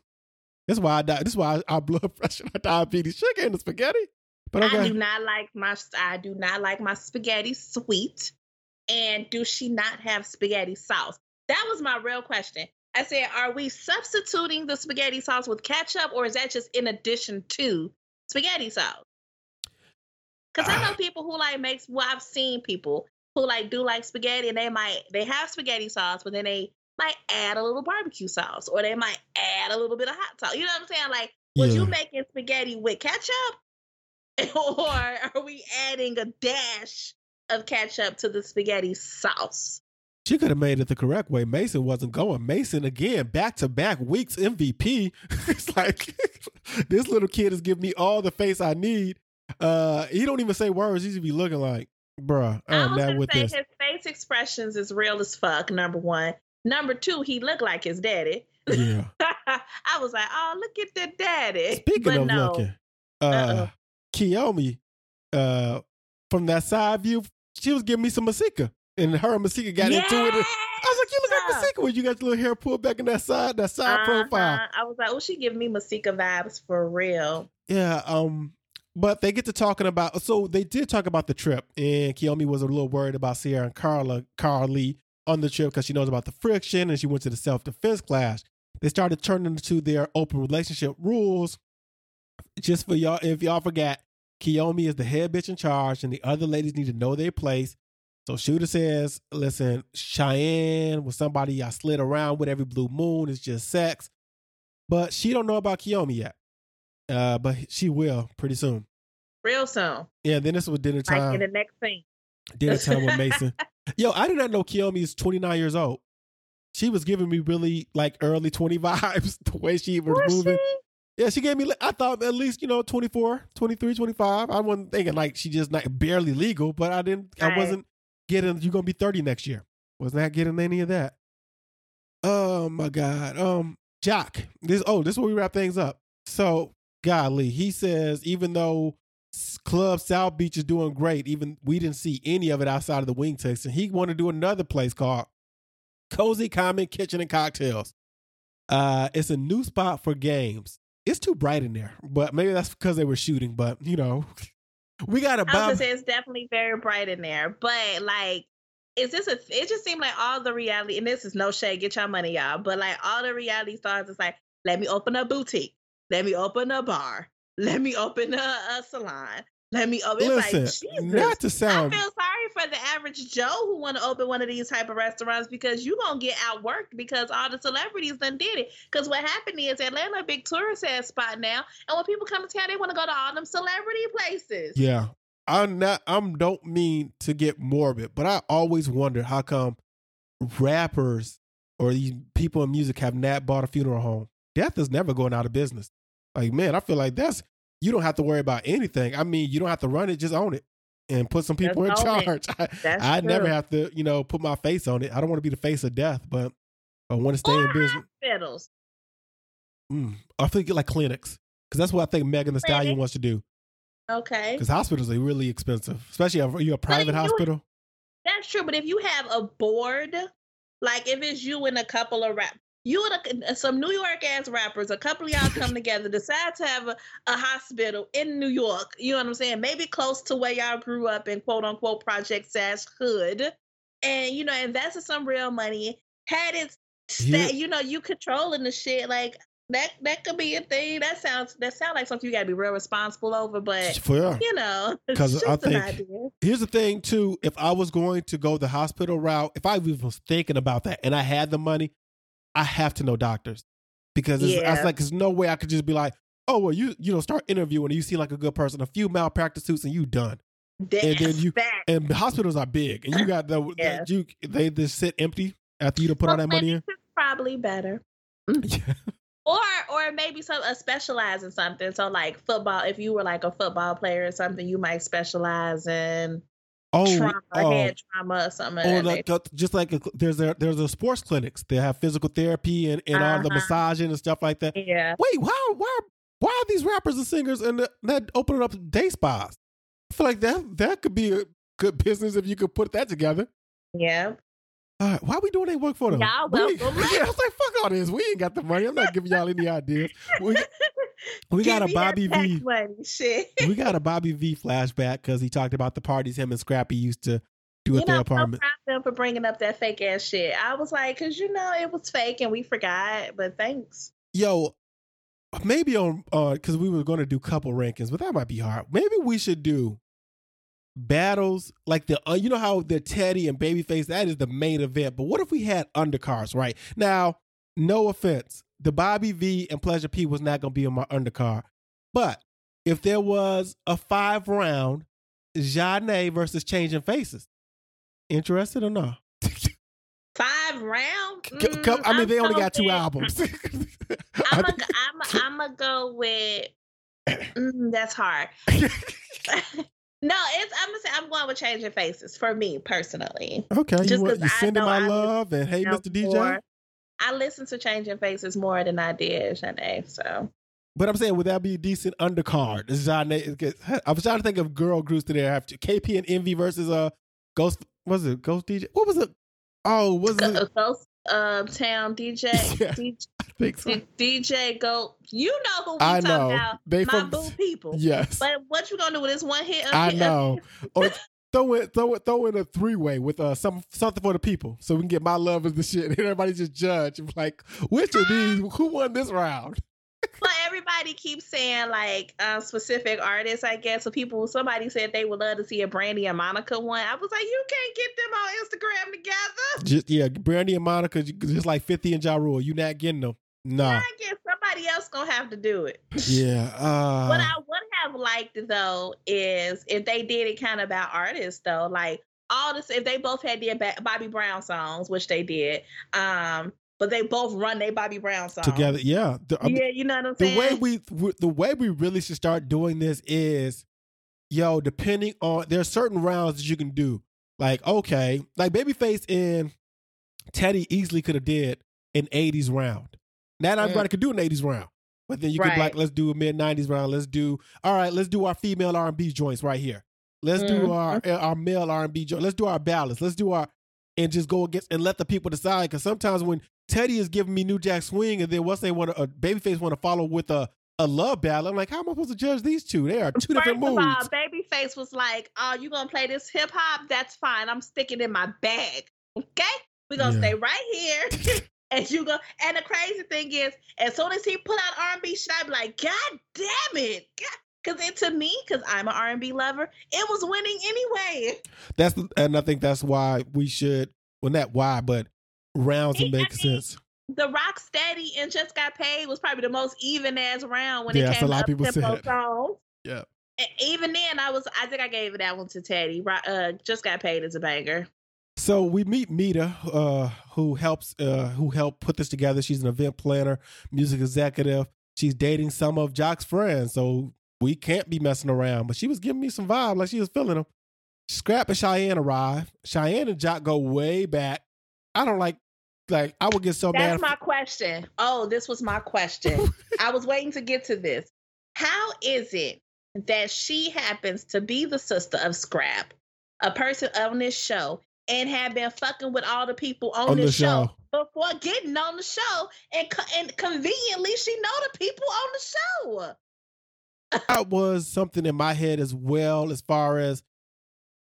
This is why I die. This is why our blood pressure, our diabetes, sugar in the spaghetti. But okay. I do not like my. I do not like my spaghetti sweet. And do she not have spaghetti sauce? That was my real question. I said, are we substituting the spaghetti sauce with ketchup or is that just in addition to spaghetti sauce? Because I know ah. people who like makes well, I've seen people who like do like spaghetti and they might they have spaghetti sauce, but then they might add a little barbecue sauce or they might add a little bit of hot sauce. You know what I'm saying? Like, was yeah. you making spaghetti with ketchup? or are we adding a dash of ketchup to the spaghetti sauce. She could have made it the correct way. Mason wasn't going. Mason again, back to back weeks MVP. it's like this little kid is giving me all the face I need. Uh, he don't even say words. He just be looking like, bruh, I'm not with say this. His face expressions is real as fuck. Number one. Number two, he looked like his daddy. Yeah. I was like, oh, look at the daddy. Speaking but of no. looking, uh, uh Kiyomi, uh, from that side view she was giving me some Masika. And her and Masika got yes! into it. I was like, you look like Masika when you got your little hair pulled back in that side, that side uh-huh. profile. I was like, oh, she giving me Masika vibes for real. Yeah. Um, but they get to talking about so they did talk about the trip, and Kiyomi was a little worried about Sierra and Carla Karlie on the trip because she knows about the friction and she went to the self defense class. They started turning to their open relationship rules. Just for y'all, if y'all forgot, Kiyomi is the head bitch in charge, and the other ladies need to know their place. So Shooter says, listen, Cheyenne was somebody I slid around with every blue moon. It's just sex. But she don't know about Kiyomi yet. Uh, but she will pretty soon. Real soon. Yeah, then this was dinner time. Like in the next scene. Dinner time with Mason. Yo, I did not know Kiyomi is 29 years old. She was giving me really like early 20 vibes, the way she was, Was moving. she? Yeah, she gave me, I thought at least, you know, 24, 23, 25. I wasn't thinking like she just not barely legal, but I didn't, I wasn't getting, you're going to be 30 next year. Was not getting any of that. Oh my God. Um, Joc, this, oh, this is where we wrap things up. So, golly, he says, even though Club South Beach is doing great, even we didn't see any of it outside of the wing text, and he wanted to do another place called Cozy Common Kitchen and Cocktails. Uh, it's a new spot for games. It's too bright in there, but maybe that's because they were shooting. But you know, we got a I was gonna say it's definitely very bright in there, but like, is this a? It just seemed like all the reality, and this is no shade, get your money, y'all. But like all the reality stars, is like, let me open a boutique, let me open a bar, let me open a, a salon, let me open. It's Listen, like, Jesus. not to sound I feel sorry for the average Joe who want to open one of these type of restaurants because you gonna get outworked because all the celebrities done did it. Because what happened is Atlanta a big tourist ass spot now, and when people come to town, they want to go to all them celebrity places. Yeah, I'm not. I'm don't mean to get morbid, but I always wonder how come rappers or these people in music have not bought a funeral home. Death is never going out of business. Like man, I feel like that's you don't have to worry about anything. I mean, you don't have to run it, just own it and put some people in own it. charge. I, I never have to, you know, put my face on it. I don't want to be the face of death, but I want to stay or in business. hospitals. Mm, I think like clinics because that's what I think Megan Thee Stallion wants to do. Okay, Because hospitals are really expensive, especially if you're a private you- hospital. that's true. But if you have a board, like if it's you and a couple of rap, you and a, uh, some New York ass rappers, a couple of y'all come together, decide to have a, a hospital in New York. You know what I'm saying? Maybe close to where y'all grew up in quote unquote Project Sash Hood, and you know invested some real money. Had it, sta you know, you controlling the shit like. That, that could be a thing. That sounds that sounds like something you gotta be real responsible over, but For you know, because I think- idea. Here's the thing, too. If I was going to go the hospital route, if I was thinking about that and I had the money, I have to know doctors because it's, Yeah. it's like there's no way I could just be like, oh well, you you know start interviewing and you seem like a good person, a few malpractice suits and you done. That's then you- fact. And the hospitals are big, and you got the, the- you they just sit empty after you to put all that money in. Clinics is probably better. Yeah. Or or maybe some uh, specialize in something. So like football, if you were like a football player or something, you might specialize in Oh, trauma, oh, head trauma, or something. or like uh, just like a, there's a, there's a sports clinics. They have physical therapy and, and all the Uh-huh. massaging and stuff like that. yeah. Wait, why why why are these rappers and singers and the, not opening up day spas? I feel like that that could be a good business if you could put that together. Yeah. All right, why are we doing that work for them? Y'all We- welcome. yeah, I was like, fuck all this. We ain't got the money. I'm not giving y'all any ideas. We, we got a Bobby V. Shit. We got a Bobby V flashback because he talked about the parties him and Scrappy used to do You at know, their I'm apartment. proud of them for bringing up that fake ass shit. I was like, cause you know it was fake and we forgot, but thanks. Yo, maybe on uh because we were going to do couple rankings, but that might be hard. Maybe we should do battles like the uh, you know how the Teddy and Babyface that is the main event. But what if we had undercards right now? No offense, the Bobby V and Pleasure P was not going to be on my undercard, but if there was a five round Zhané versus Changing Faces, interested or not? Five round. I mean, I'm they only so got two big. albums. I'm gonna I'm I'm go with. Mm, that's hard. no, it's I'm gonna say I'm going with changing faces for me personally. Okay, you, Just you I sending my love and hey, Mr. DJ. I listen to changing faces more than I did Zhané. So But I'm saying, would that be a decent undercard? I was trying to think of girl groups that there have to KP and Envyi versus uh Ghost. Was it Ghost DJ? What was it? Oh, was it? Ghost um, Town DJ, Yeah. DJ, I think so. DJ Go. You know who we I talking know about? they My from. boo people. Yes, But what you gonna do with this one hit? I know. Or throw in throw it throw in a three way with uh some something for the people, so we can get my love as the shit. And everybody just judge like which of these who won this round. But everybody keeps saying like uh, specific artists, I guess. So people, somebody said they would love to see a Brandy and Monica one. I was like, you can't get them on Instagram together. Just yeah, Brandy and Monica, just like Fifty and Ja Rule. You not getting them. Nah. I guess somebody else gonna have to do it. Yeah. Uh, what I would have liked though is if they did it kind of about artists though, like all this. If they both had their Bobby Brown songs, which they did, um, but they both run their Bobby Brown songs together. Yeah, the, yeah, you know what I'm saying. The way we, the way we really should start doing this is, yo, depending on there are certain rounds that you can do. Like, okay, like Babyface and Teddy easily could have did an '80s round. Not everybody could do an '80s round. But then you right. could like, let's do a mid '90s round. Let's do all right. Let's do our female R&B joints right here. Let's mm-hmm. do our our male R&B joint. Let's do our ballads. Let's do our and just go against and let the people decide. Because sometimes when Teddy is giving me New Jack Swing, and then once they want a Babyface want to follow with a a love ballad. I'm like, how am I supposed to judge these two? They are two First different moves moods. All, Babyface was like, "Oh, you gonna play this hip hop? That's fine. I'm sticking in my bag. Okay, we are gonna yeah. stay right here." and you go, and the crazy thing is, as soon as he put out R&B shit, I'd be like, God damn it, God because it to me because i'm an r&b lover it was winning anyway that's and i think that's why we should well not why but rounds and make sense. The Rock Steady and Just Got Paid was probably the most even as round when yeah, it came to up tempo songs. Yeah. And even then, I was I think I gave that one to Teddy. Uh, Just Got Paid is a banger. So we meet Mita, uh, who helps uh, who helped put this together. She's an event planner, music executive. She's dating some of Joc's friends, so we can't be messing around. But she was giving me some vibe, like she was feeling them. Scrapp and Cheyenne arrive. Cheyenne and Joc go way back. I don't like like I would get so That's mad. That's my question. Oh, this was my question. I was waiting to get to this. How is it that she happens to be the sister of Scrapp, a person on this show, and have been fucking with all the people on, on this show, show, before getting on the show, and and conveniently she know the people on the show. that was something in my head as well, as far as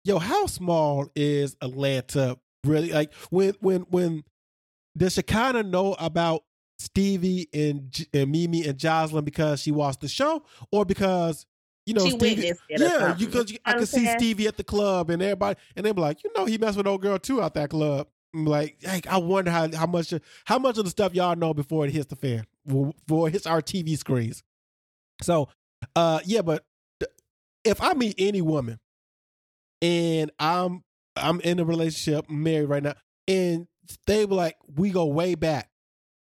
yo, how small is Atlanta really? Like when when when does she kind of know about Stevie and, and Mimi and Joseline because she watched the show, or because you know, she Stevie, yeah, because I could see Stevie at the club and everybody, and they'd be like, you know, he messed with old girl too out that club. I'm like, like, I wonder how how much how much of the stuff y'all know before it hits the fan, before it hits our TV screens. So, uh, yeah, but if I meet any woman and I'm I'm in a relationship, married right now, and they were like, we go way back.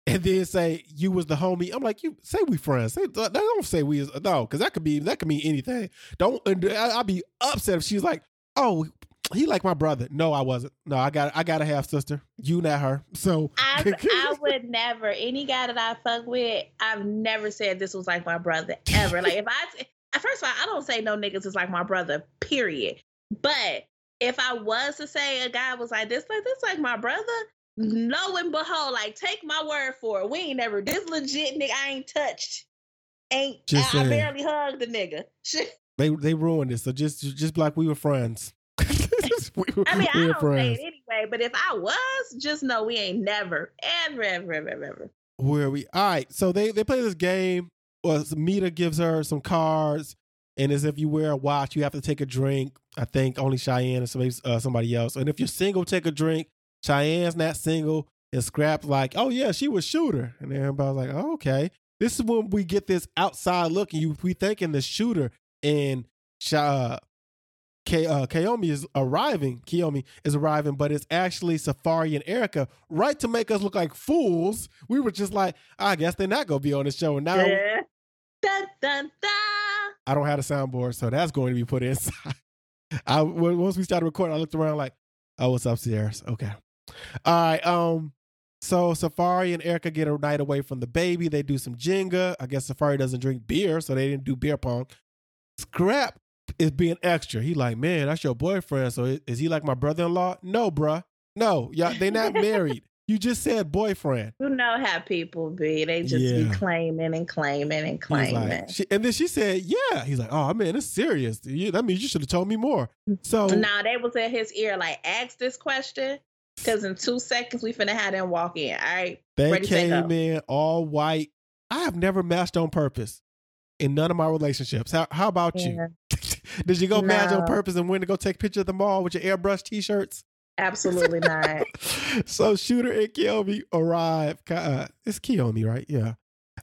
And then say you was the homie. I'm like, you say we friends. Say, don't say we is no, because that could be that could mean anything. Don't. I'd be upset if she's like, oh, he like my brother. No, I wasn't. No, I got I got a half sister. You not her. So I, I would never any guy that I fuck with. I've never said this was like my brother ever. like if I first of all, I don't say no niggas is like my brother. Period. But if I was to say a guy was like this, like this, like my brother, lo and behold, like take my word for it, we ain't never this legit nigga. I ain't touched, ain't just I, I barely hugged the nigga. they they ruined it. So just just like we were friends. we I mean, we I don't friends. say it anyway, but if I was, just know we ain't never, ever, ever, ever, ever. Where we? All right. So they they play this game. Well, Mita gives her some cards. And as if you wear a watch, you have to take a drink. I think only Cheyenne and somebody, uh, somebody else. And if you're single, take a drink. Cheyenne's not single. And Scrapp's like, oh yeah, she was shooter. And everybody's like, oh, okay. This is when we get this outside look, and you we thinking the shooter and uh, K, uh, Kiyomi is arriving. Kiyomi is arriving, but it's actually Safaree and Erica, right to make us look like fools. We were just like, I guess they're not gonna be on the show. And now, yeah. dun, dun, dun. I don't have a soundboard, so that's going to be put inside. I once we started recording, I looked around like, oh, what's upstairs? Okay, all right. Um, so Safaree and Erica get a night away from the baby. They do some Jenga. I guess Safaree doesn't drink beer, so they didn't do beer pong. Scrapp is being extra. He like, man, that's your boyfriend. So is he like my brother in law? No, bruh. No, yeah, they not married. You just said boyfriend. You know how people be. They just yeah. be claiming and claiming and claiming. Like, she, and then she said, yeah. He's like, oh, man, it's serious. that means you should have told me more. So now they was in his ear, like, ask this question. Because in two seconds, we finna have them walk in. All right. They Ready, came in all white. I have never matched on purpose. in none of my relationships. How how about you? Did you go match on purpose and went to go take pictures at the mall with your airbrush t-shirts? Absolutely not. so Shooter and Kiyomi arrive. Uh, it's Kiyomi, right? Yeah.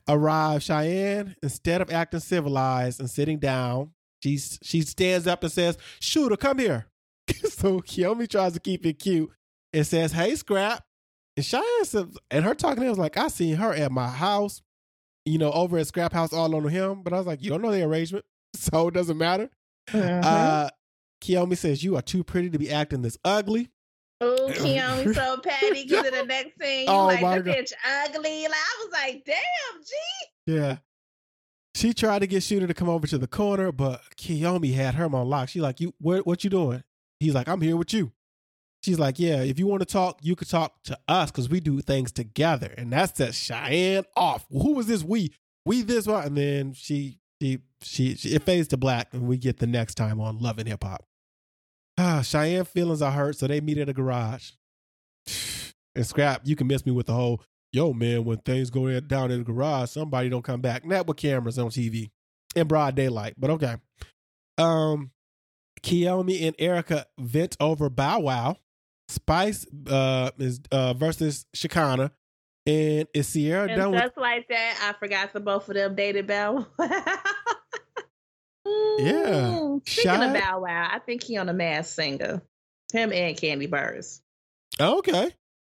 Arrive. Cheyenne, instead of acting civilized and sitting down, she's she stands up and says, Shooter, come here. so Kiyomi tries to keep it cute and says, Hey, Scrapp. And Cheyenne says, and her talking to him was like, I seen her at my house, you know, over at Scrapp House all on him. But I was like, you don't know the arrangement. So it doesn't matter. Mhm. Uh Kiyomi says, You are too pretty to be acting this ugly. Oh, Keone so petty because in the next scene, you Oh, like my the God. bitch ugly. Like I was like, damn, G. Yeah. She tried to get Shooter to come over to the corner, but Kiyomi had her on lock. She like, you what what you doing? He's like, I'm here with you. She's like, Yeah, if you want to talk, you could talk to us because we do things together. And that's that Cheyenne off. Who was this we? We this one. And then she she she, she it fades to black and we get the next time on Love and Hip Hop. Ah, Cheyenne feelings are hurt, so they meet at a garage. And Scrapp, you can miss me with the whole yo man, when things go down in the garage, somebody don't come back. Not with cameras on TV in broad daylight, but okay. Um, Kiyomi and Erica vent over Bow Wow. Spice uh is uh versus Shekinah, and is Sierra And done with? just like that, I forgot the both of them dated Bow Wow. Yeah. Speaking Shy- of Bow Wow, I think he on a Masked Singer. Him and Kandi Burruss. Oh, okay,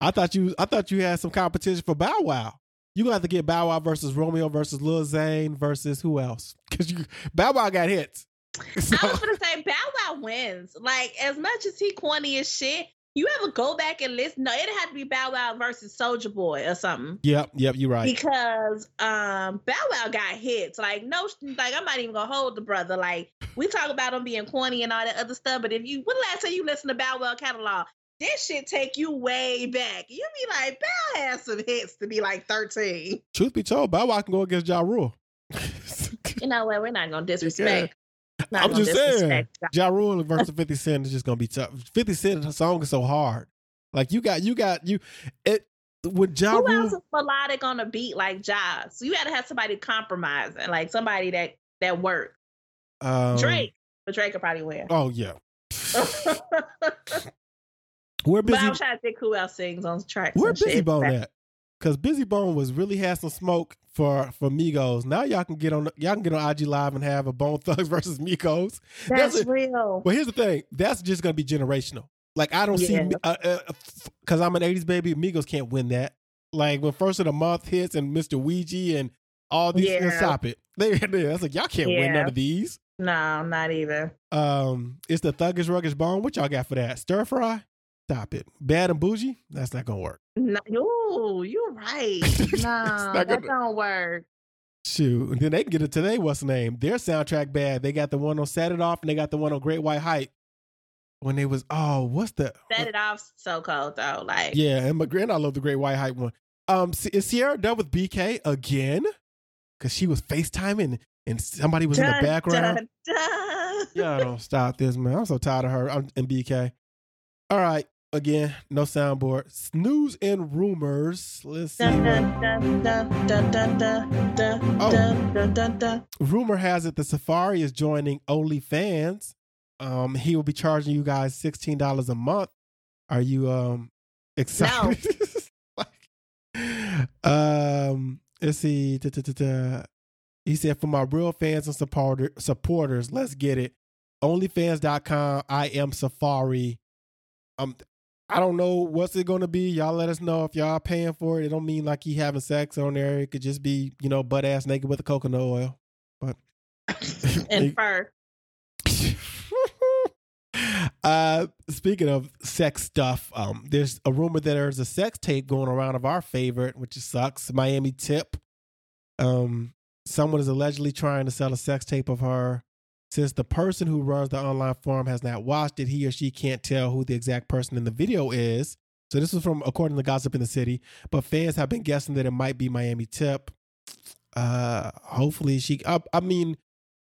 I thought you I thought you had some competition for Bow Wow. You gonna have to get Bow Wow versus Romeo versus Lil Zane versus who else? Because you Bow Wow got hits. So- I was gonna say Bow Wow wins. Like as much as he corny as shit, you ever go back and listen? No, it had to be Bow Wow versus Soulja Boy or something. Yep, yep, you're right. Because um Bow Wow got hits. Like no like I'm not even gonna hold the brother. Like we talk about him being corny and all that other stuff, but if you when the last time you listen to Bow Wow catalog, this shit take you way back. You be like, Bow has some hits to be like 13. Truth be told, Bow Wow can go against Ja Rule. You know what? We're not gonna disrespect. I'm just saying. Ja Rule versus 50 Cent is just gonna be tough. 50 Cent song is so hard. Like you got you got you it with Ja Who Rule else is melodic on a beat like Josh? So you had to have somebody compromising, like somebody that that worked. um, Drake, but Drake could probably win. Oh yeah. but We're busy I'm trying to think who else sings on tracks. Shit. Bizzy Bone at? Because Bizzy Bone was really had some smoke for for Migos. Now y'all can get on y'all can get on IG Live and have a Bone Thugs versus Migos. That's, That's real. But here's the thing: that's just gonna be generational. Like I don't see because uh, uh, I'm an '80s baby. Migos can't win that. Like when first of the month hits and Mr. Ouija and all these Yeah. stop it. They, they that's like y'all can't win none of these. No, not even. Um, it's the Thuggish Ruggish Bone. What y'all got for that? Stir fry? Stop it. Bad and bougie? That's not gonna work. No, ooh, you're right. No, not that gonna- don't work. Shoot. And then they can get it today. What's the name? Their soundtrack bad. They got the one on Set It Off and they got the one on Great White Hype. When they was oh, what's the Set it off so cold though. Like Yeah, and my grand I love the Great White Hype one. Um is Sierra done with BK again? Cause she was FaceTiming and somebody was in the background. dun, dun. Yeah, don't stop this, man. I'm so tired of her. I'm in BK. All right. Again, no soundboard. News and rumors. Let's see. Oh. rumor has it the Safaree is joining OnlyFans. Um, he will be charging you guys sixteen dollars a month. Are you um excited? like, um, let's see. Da, da, da. He said, "For my real fans and supporter, supporters, let's get it. OnlyFans.com. I am Safaree. Um, I don't know what's it going to be. Y'all let us know if y'all paying for it. It don't mean like he having sex on there. It could just be, you know, butt ass naked with a coconut oil. But and fur. uh speaking of sex stuff um there's a rumor that there's a sex tape going around of our favorite which sucks miami tip um someone is allegedly trying to sell a sex tape of her since the person who runs the online forum has not watched it he or she can't tell who the exact person in the video is. So this was from according to gossip in the city but fans have been guessing that it might be miami tip. Uh hopefully she i, I mean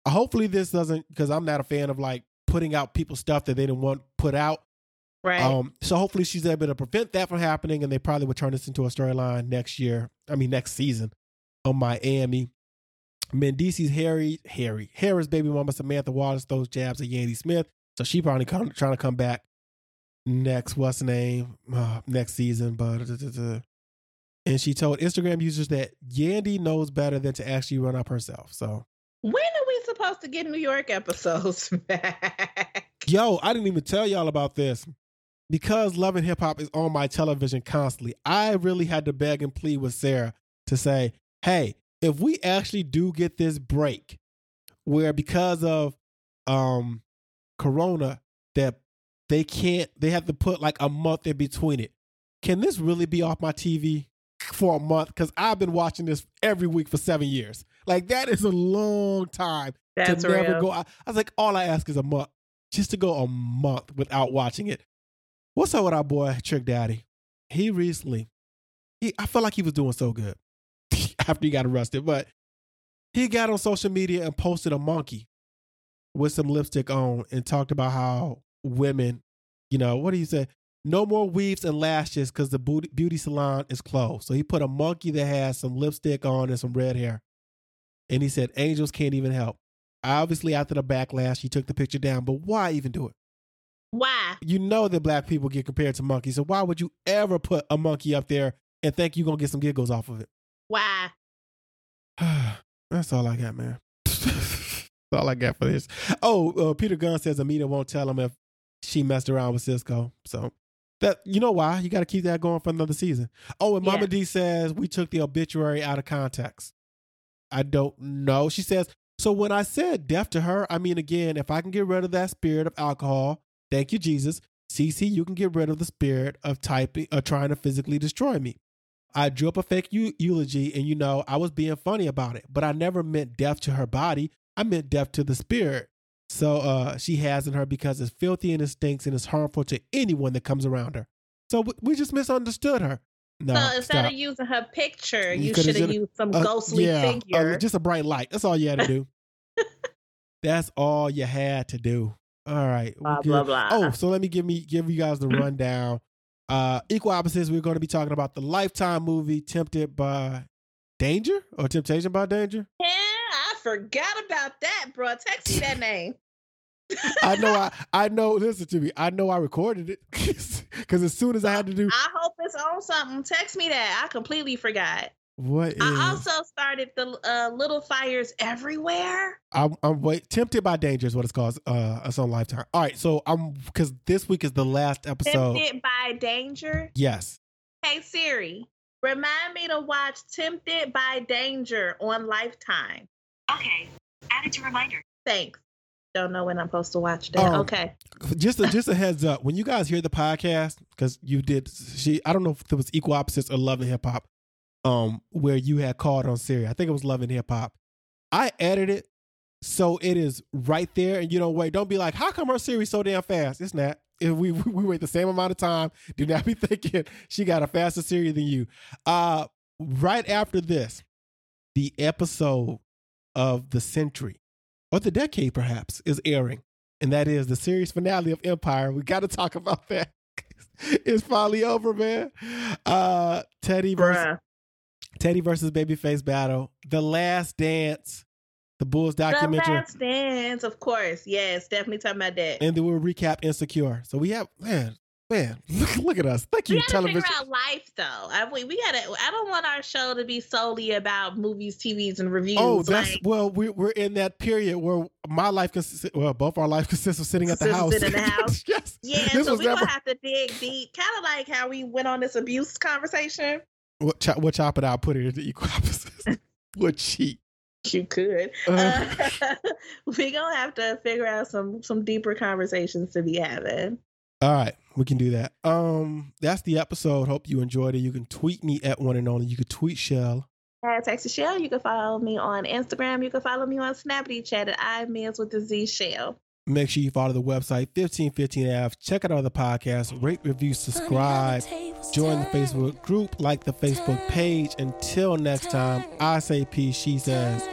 hopefully this doesn't because i'm not a fan of like putting out people's stuff that they didn't want put out. Right. um so hopefully she's able to prevent that from happening and they probably will turn this into a storyline next year i mean next season on miami Mendeecees Harry, Harry, Harris baby mama Samantha Wallace throws jabs at Yandy Smith, so she probably come, trying to come back next. What's the name? Uh, next season, but and she told Instagram users that Yandy knows better than to actually run up herself. So when are we supposed to get New York episodes back? Yo, I didn't even tell y'all about this. Because Love and Hip Hop is on my television constantly, I really had to beg and plead with Sarah to say, hey, if we actually do get this break where because of um corona that they can't they have to put like a month in between it can this really be off my tv for a month? Because i've been watching this every week for seven years. Like that is a long time That's to never go I, I was like all i ask is a month just to go a month without watching it. What's up with our boy trick daddy? He recently he i felt like he was doing so good after he got arrested, but he got on social media and posted a monkey with some lipstick on and talked about how women, you know, what do you say? No more weaves and lashes because the beauty salon is closed. So he put a monkey that has some lipstick on and some red hair. And he said, Angels can't even help. Obviously, after the backlash, he took the picture down, but why even do it? Why? You know that black people get compared to monkeys. So why would you ever put a monkey up there and think you're going to get some giggles off of it? Why? That's all I got, man. That's all I got for this. Oh, uh, Peter Gunz says Amina won't tell him if she messed around with Cisco. So that you know why you got to keep that going for another season. Oh, and Mama Yeah. D says we took the obituary out of context. I don't know. She says so. When I said death to her, I mean again, if I can get rid of that spirit of alcohol, thank you Jesus. CC, you can get rid of the spirit of typing, of trying to physically destroy me. I drew up a fake eu- eulogy, and you know, I was being funny about it, but I never meant death to her body. I meant death to the spirit. So uh, she has in her because it's filthy and it stinks and it's harmful to anyone that comes around her. So we- just misunderstood her. No, so instead stop. of using her picture, You you, should have used some Uh, ghostly yeah, uh, just a bright light. That's all you had to do. That's all you had to do. All right. blah blah blah. Oh, so let me give me give you guys the rundown. Uh Equal Opposites, we're going to be talking about the Lifetime movie Tempted by Danger or Temptation by Danger. yeah, I forgot about that, bro. Text me that name. I know I I know listen to me. I know I recorded it cuz as soon as I had to do I hope it's on something. Text me that. I completely forgot. What is I also started the uh, Little Fires Everywhere. I'm, I'm wait Tempted by Danger is what it's called. Uh it's on Lifetime. All right, so I'm cuz this week is the last episode. Tempted by Danger. Yes. Hey Siri, remind me to watch Tempted by Danger on Lifetime. Okay. Added to reminder. Thanks. Don't know when I'm supposed to watch that. Um, okay. just a, just a heads up when you guys hear the podcast because you did she i don't know if it was equal opposites or love and hip hop um where you had called on siri i think it was love and hip hop i edited it so it is right there and you don't wait don't be like how come her siri so damn fast it's not if we we wait the same amount of time do not be thinking she got a faster siri than you uh right after this the episode of the century or the decade perhaps is airing and that is the series finale of Empire. We got to talk about that. it's finally over, man. Uh, Teddy versus Bruh. Teddy versus Babyface battle, The Last Dance, the Bulls The documentary, Last Dance, of course. Yes, definitely talking about that. and then we'll recap Insecure. So we have man, man, look, look at us. Thank we you, gotta television. figure out life though. I, we, we gotta. I don't want our show to be solely about movies, TVs, and reviews. Oh, that's like, well, we're we're in that period where my life consists. Well, both our life consists of sitting at the Sitting house. in the house. yes. yeah. this so was we never- gonna have to dig deep, kind of like how we went on this abuse conversation. We'll chop, we'll chop it out. Put it into equal opposites. we'll cheat. You could. Uh, we gonna have to figure out some some deeper conversations to be having. All right, we can do that. Um, that's the episode. Hope you enjoyed it. You can tweet me at one and only. You can tweet Chelle. At Texas Chelle, you can follow me on Instagram. You can follow me on Snappity Chat at I Mills with the Z Chelle. Make sure you follow the website 1515F. Check out other podcasts. Rate, review, subscribe. Join the Facebook group. Like the Facebook page. Until next time, I say peace. She says.